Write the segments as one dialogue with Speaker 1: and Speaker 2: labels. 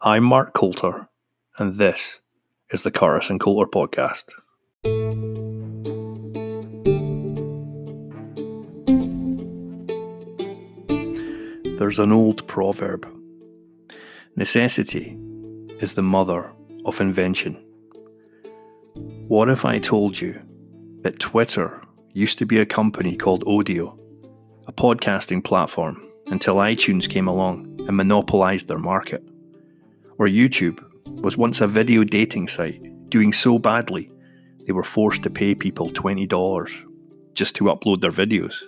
Speaker 1: I'm Mark Coulter, and this is the Curtis and Coulter podcast. There's an old proverb necessity is the mother of invention. What if I told you that Twitter used to be a company called Odeo, a podcasting platform, until iTunes came along and monopolized their market? Or YouTube was once a video dating site, doing so badly they were forced to pay people $20 just to upload their videos.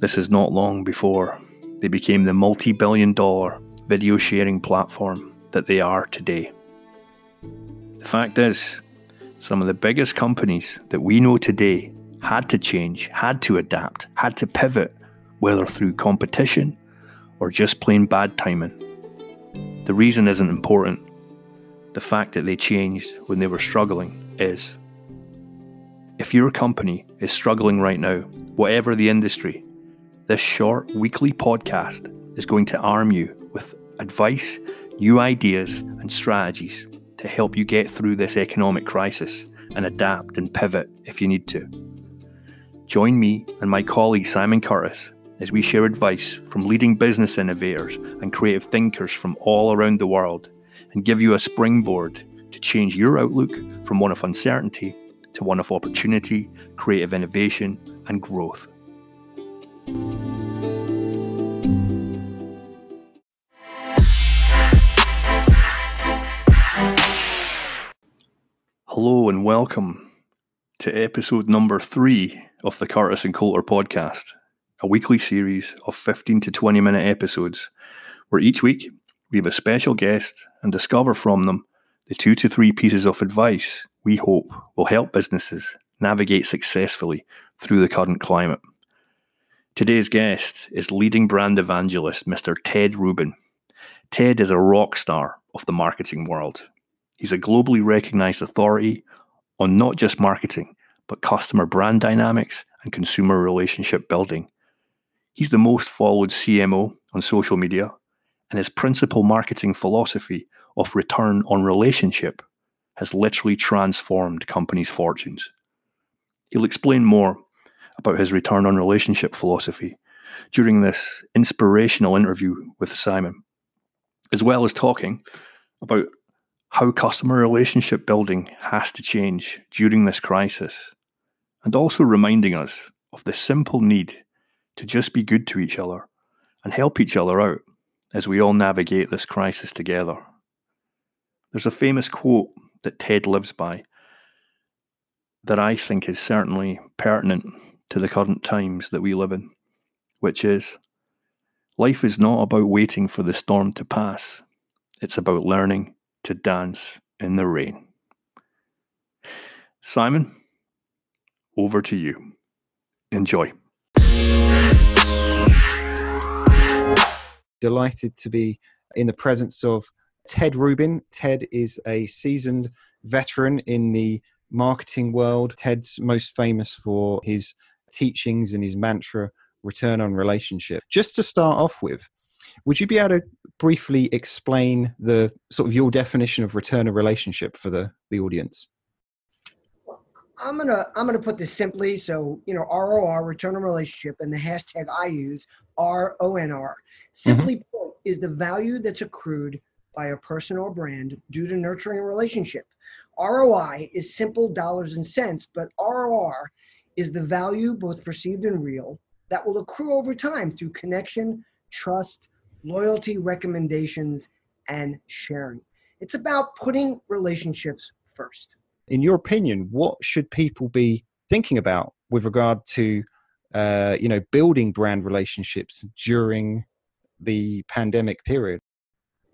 Speaker 1: This is not long before they became the multi billion dollar video sharing platform that they are today. The fact is, some of the biggest companies that we know today had to change, had to adapt, had to pivot, whether through competition or just plain bad timing. The reason isn't important. The fact that they changed when they were struggling is. If your company is struggling right now, whatever the industry, this short weekly podcast is going to arm you with advice, new ideas, and strategies to help you get through this economic crisis and adapt and pivot if you need to. Join me and my colleague Simon Curtis as we share advice from leading business innovators and creative thinkers from all around the world and give you a springboard to change your outlook from one of uncertainty to one of opportunity, creative innovation, and growth. Hello and welcome to episode number three of the Curtis and Coulter podcast a weekly series of 15 to 20 minute episodes where each week we have a special guest and discover from them the two to three pieces of advice we hope will help businesses navigate successfully through the current climate. Today's guest is leading brand evangelist Mr. Ted Rubin. Ted is a rock star of the marketing world. He's a globally recognized authority on not just marketing, but customer brand dynamics and consumer relationship building. He's the most followed CMO on social media, and his principal marketing philosophy of return on relationship has literally transformed companies' fortunes. He'll explain more about his return on relationship philosophy during this inspirational interview with Simon, as well as talking about how customer relationship building has to change during this crisis, and also reminding us of the simple need to just be good to each other and help each other out as we all navigate this crisis together. There's a famous quote that Ted lives by that I think is certainly pertinent to the current times that we live in, which is life is not about waiting for the storm to pass, it's about learning to dance in the rain. Simon, over to you. Enjoy.
Speaker 2: Delighted to be in the presence of Ted Rubin. Ted is a seasoned veteran in the marketing world. Ted's most famous for his teachings and his mantra, return on relationship. Just to start off with, would you be able to briefly explain the sort of your definition of return on relationship for the, the audience?
Speaker 3: I'm gonna I'm gonna put this simply. So you know, ROR, return on relationship, and the hashtag I use RONR. Mm-hmm. Simply mm-hmm. put, is the value that's accrued by a person or brand due to nurturing a relationship. ROI is simple dollars and cents, but ROR is the value, both perceived and real, that will accrue over time through connection, trust, loyalty, recommendations, and sharing. It's about putting relationships first
Speaker 2: in your opinion, what should people be thinking about with regard to, uh, you know, building brand relationships during the pandemic period?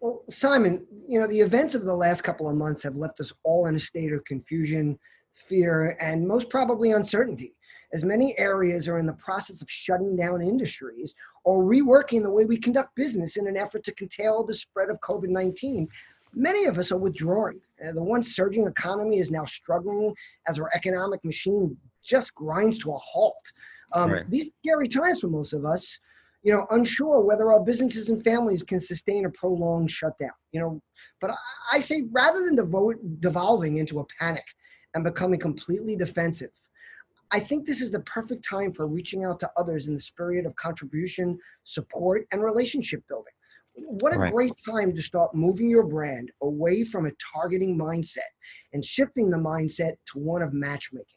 Speaker 3: Well, Simon, you know, the events of the last couple of months have left us all in a state of confusion, fear, and most probably uncertainty. As many areas are in the process of shutting down industries or reworking the way we conduct business in an effort to curtail the spread of COVID 19, many of us are withdrawing. Uh, the once surging economy is now struggling as our economic machine just grinds to a halt. Um, right. These scary times for most of us, you know, unsure whether our businesses and families can sustain a prolonged shutdown. You know, but I, I say rather than devote, devolving into a panic and becoming completely defensive, I think this is the perfect time for reaching out to others in the spirit of contribution, support, and relationship building. What a
Speaker 2: Right.
Speaker 3: great time to start moving your brand away from a targeting mindset and shifting the mindset to one of matchmaking.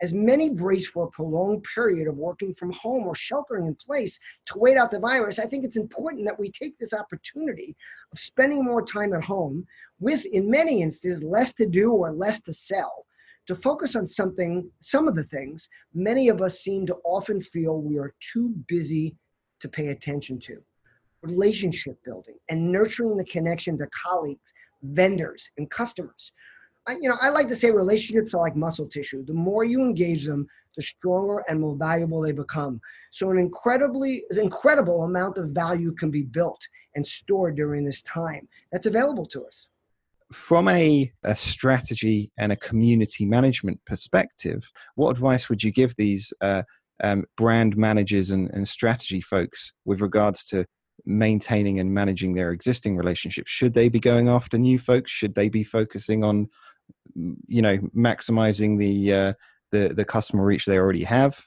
Speaker 3: As many brace for a prolonged period of working from home or sheltering in place to wait out the virus, I think it's important that we take this opportunity of spending more time at home with, in many instances, less to do or less to sell to focus on something, some of the things many of us seem to often feel we are too busy to pay attention to. Relationship building and nurturing the connection to colleagues, vendors, and customers. I, you know, I like to say relationships are like muscle tissue. The more you engage them, the stronger and more valuable they become. So an incredibly incredible amount of value can be built and stored during this time. That's available to us.
Speaker 2: From a, a strategy and a community management perspective, what advice would you give these uh, um, brand managers and, and strategy folks with regards to maintaining and managing their existing relationships? Should they be going after new folks? Should they be focusing on, you know, maximizing the uh, the the customer reach they already have?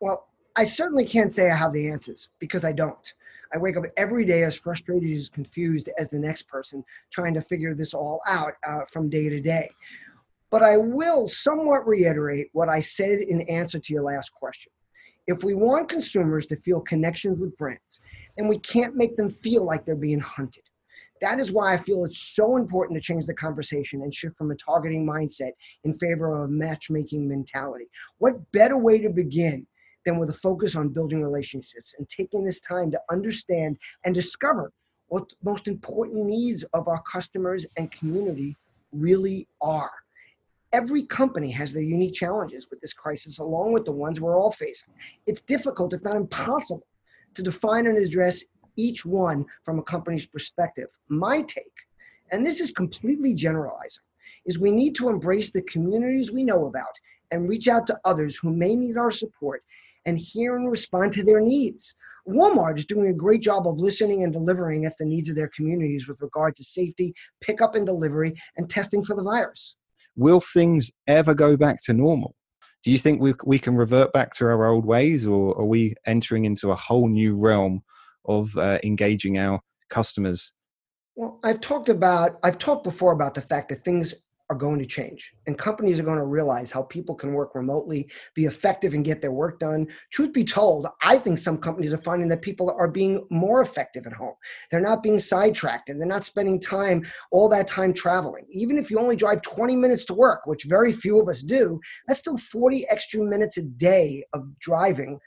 Speaker 3: Well, I certainly can't say I have the answers because I don't. I wake up every day as frustrated as confused as the next person trying to figure this all out uh, from day to day. But I will somewhat reiterate what I said in answer to your last question. If we want consumers to feel connections with brands, then we can't make them feel like they're being hunted. That is why I feel it's so important to change the conversation and shift from a targeting mindset in favor of a matchmaking mentality. What better way to begin than with a focus on building relationships and taking this time to understand and discover what the most important needs of our customers and community really are. Every company has their unique challenges with this crisis, along with the ones we're all facing. It's difficult, if not impossible, to define and address each one from a company's perspective. My take, and this is completely generalizing, is we need to embrace the communities we know about and reach out to others who may need our support and hear and respond to their needs. Walmart is doing a great job of listening and delivering against the needs of their communities with regard to safety, pickup and delivery, and testing for the virus.
Speaker 2: Will things ever go back to normal? Do you think we we can revert back to our old ways, or are we entering into a whole new realm of uh, engaging our customers?
Speaker 3: Well, I've talked about, I've talked before about the fact that things are going to change and companies are going to realize how people can work remotely, be effective and get their work done. Truth be told, I think some companies are finding that people are being more effective at home. They're not being sidetracked and they're not spending time, all that time traveling. Even if you only drive 20 minutes to work, which very few of us do, that's still 40 extra minutes a day of driving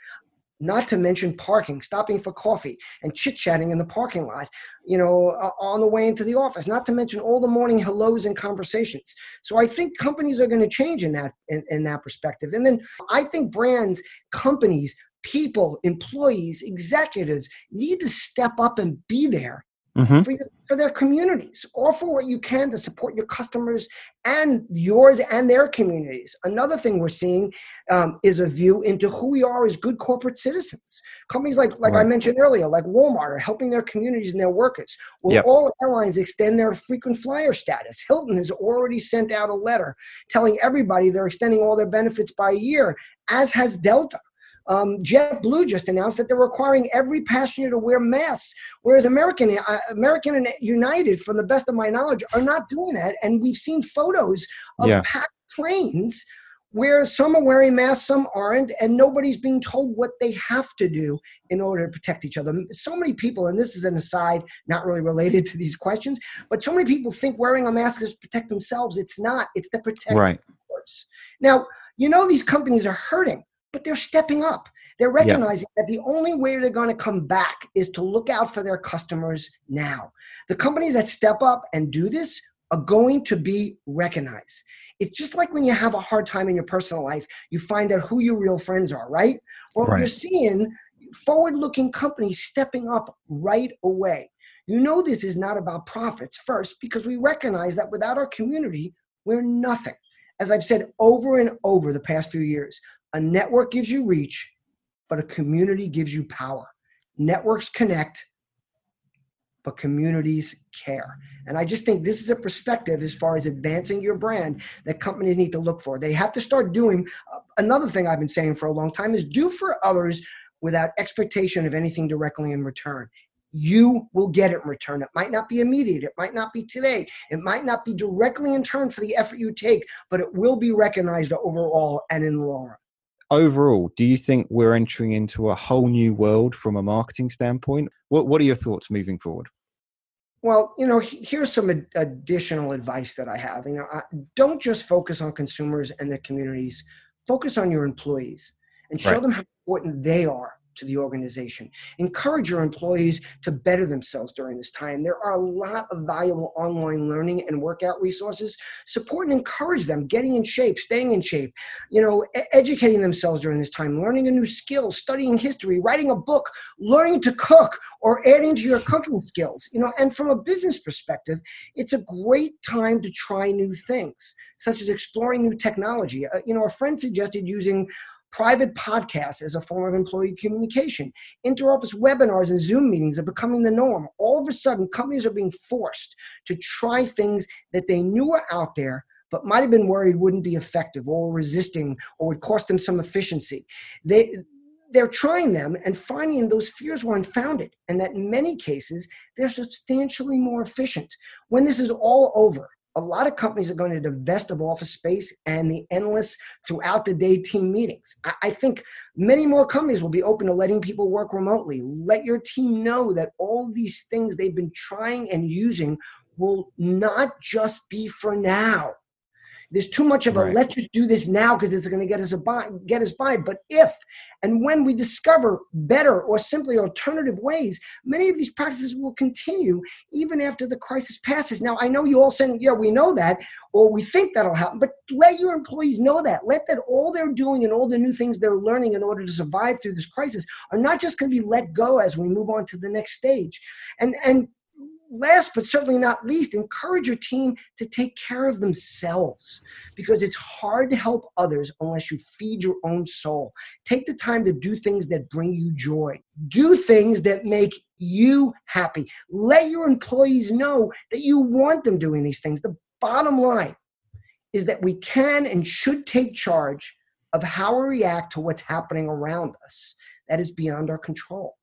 Speaker 3: not to mention parking, stopping for coffee and chit chatting in the parking lot, you know, uh, on the way into the office, not to mention all the morning hellos and conversations. So I think companies are going to change in that, in, in that perspective. And then I think brands, companies, people, employees, executives need to step up and be there
Speaker 2: Mm-hmm.
Speaker 3: for, your, for their communities. Offer what you can to support your customers and yours and their communities. Another thing we're seeing um, is a view into who we are as good corporate citizens. Companies like, like I mentioned earlier, like Walmart, are helping their communities and their workers. Will
Speaker 2: Yep.
Speaker 3: all airlines extend their frequent flyer status? Hilton has already sent out a letter telling everybody they're extending all their benefits by a year, as has Delta. Um, JetBlue just announced that they're requiring every passenger to wear masks, whereas American uh, American and United, from the best of my knowledge, are not doing that. And we've seen photos of
Speaker 2: Yeah.
Speaker 3: packed planes where some are wearing masks, some aren't, and nobody's being told what they have to do in order to protect each other. So many people, and this is an aside, not really related to these questions, but so many people think wearing a mask is to protect themselves. It's not. It's to protect
Speaker 2: Right.
Speaker 3: others. Now, you know these companies are hurting, but they're stepping up. They're recognizing that the only way they're going to come back is to look out for their customers now. The companies that step up and do this are going to be recognized. It's just like when you have a hard time in your personal life, you find out who your real friends are, right? Well,
Speaker 2: Right.
Speaker 3: you're seeing forward looking companies stepping up right away. You know, this is not about profits first because we recognize that without our community, we're nothing. As I've said over and over the past few years, a network gives you reach, but a community gives you power. networks connect, but communities care. And I just think this is a perspective as far as advancing your brand that companies need to look for. They have to start doing uh, another thing I've been saying for a long time is do for others without expectation of anything directly in return. You will get it in return. It might not be immediate. It might not be today. It might not be directly in turn for the effort you take, but it will be recognized overall and in the long run
Speaker 2: overall, do you think we're entering into a whole new world from a marketing standpoint? What What are your thoughts moving forward?
Speaker 3: Well, you know, here's some ad- additional advice that I have. You know, I, don't just focus on consumers and the communities. Focus on your employees and show right. them how important they are to the organization. Encourage your employees to better themselves during this time. There are a lot of valuable online learning and workout resources. Support and encourage them getting in shape, staying in shape, you know, educating themselves during this time, learning a new skill, studying history, writing a book, learning to cook or adding to your cooking skills. You know, and from a business perspective, it's a great time to try new things, such as exploring new technology. Uh, you know, a friend suggested using Private podcasts as a form of employee communication. Interoffice webinars and Zoom meetings are becoming the norm. All of a sudden, companies are being forced to try things that they knew were out there but might have been worried wouldn't be effective or resisting or would cost them some efficiency. They, they're trying them and finding those fears were unfounded and that in many cases they're substantially more efficient. When this is all over, a lot of companies are going to divest of office space and the endless throughout the day team meetings. I, think many more companies will be open to letting people work remotely. Let your team know that all these things they've been trying and using will not just be for now. There's too much of a right. let's just do this now because it's going to get us a by, get us by. But if and when we discover better or simply alternative ways, many of these practices will continue even after the crisis passes. Now, I know you all saying, "Yeah, we know that," or "We think that'll happen," but let your employees know that. Let that all they're doing and all the new things they're learning in order to survive through this crisis are not just going to be let go as we move on to the next stage. And and last but certainly not least, encourage your team to take care of themselves because it's hard to help others unless you feed your own soul. Take the time to do things that bring you joy, do things that make you happy. Let your employees know that you want them doing these things. The bottom line is that we can and should take charge of how we react to what's happening around us. That is beyond our control.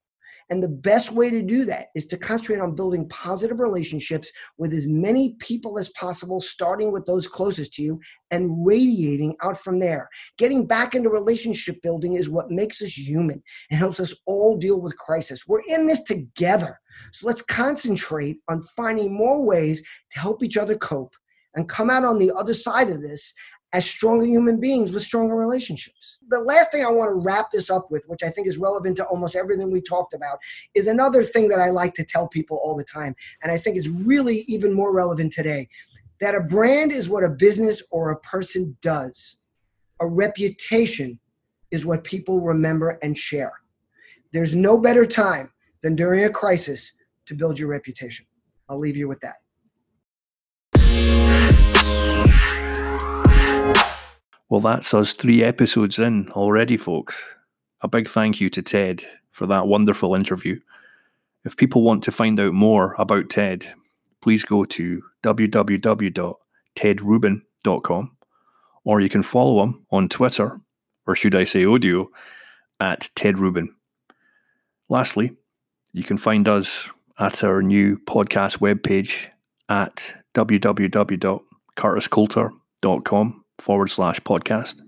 Speaker 3: And the best way to do that is to concentrate on building positive relationships with as many people as possible, starting with those closest to you and radiating out from there. Getting back into relationship building is what makes us human and helps us all deal with crisis. We're in this together. So let's concentrate on finding more ways to help each other cope and come out on the other side of this as stronger human beings with stronger relationships. The last thing I want to wrap this up with, which I think is relevant to almost everything we talked about, is another thing that I like to tell people all the time. And I think is really even more relevant today that a brand is what a business or a person does, a reputation is what people remember and share. There's no better time than during a crisis to build your reputation. I'll leave you with that.
Speaker 1: Well, that's us three episodes in already, folks. A big thank you to Ted for that wonderful interview. If people want to find out more about Ted, please go to www.tedrubin.com or you can follow him on Twitter, or should I say Odeo, at Ted Rubin. Lastly, you can find us at our new podcast webpage at www.curtiscoulter.com forward slash podcast.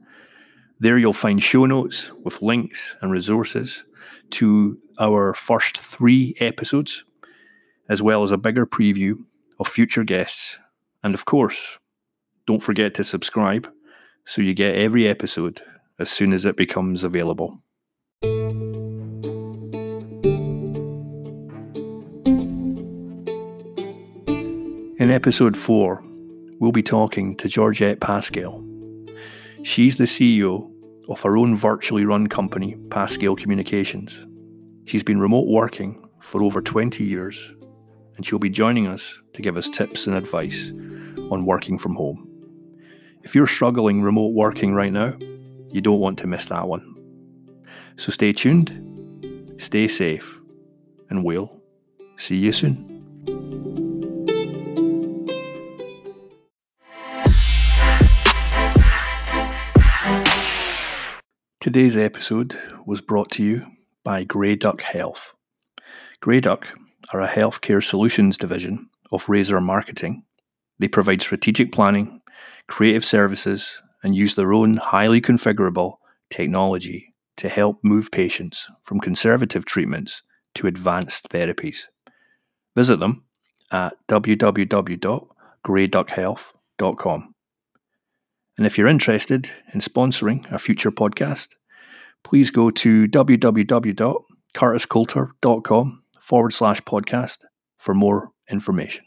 Speaker 1: There you'll find show notes with links and resources to our first three episodes, as well as a bigger preview of future guests. And of course, don't forget to subscribe so you get every episode as soon as it becomes available. In episode 4, we'll be talking to Georgette Pascal. She's the CEO of her own virtually run company, Pascal Communications. She's been remote working for over 20 years, and she'll be joining us to give us tips and advice on working from home. If you're struggling remote working right now, you don't want to miss that one. So stay tuned, stay safe, and we'll see you soon. Today's episode was brought to you by Grey Duck Health. Grey Duck are a healthcare solutions division of Razor Marketing. They provide strategic planning, creative services, and use their own highly configurable technology to help move patients from conservative treatments to advanced therapies. Visit them at www.greyduckhealth.com. And if you're interested in sponsoring a future podcast, please go to www.curtiscoulter.com forward slash podcast for more information.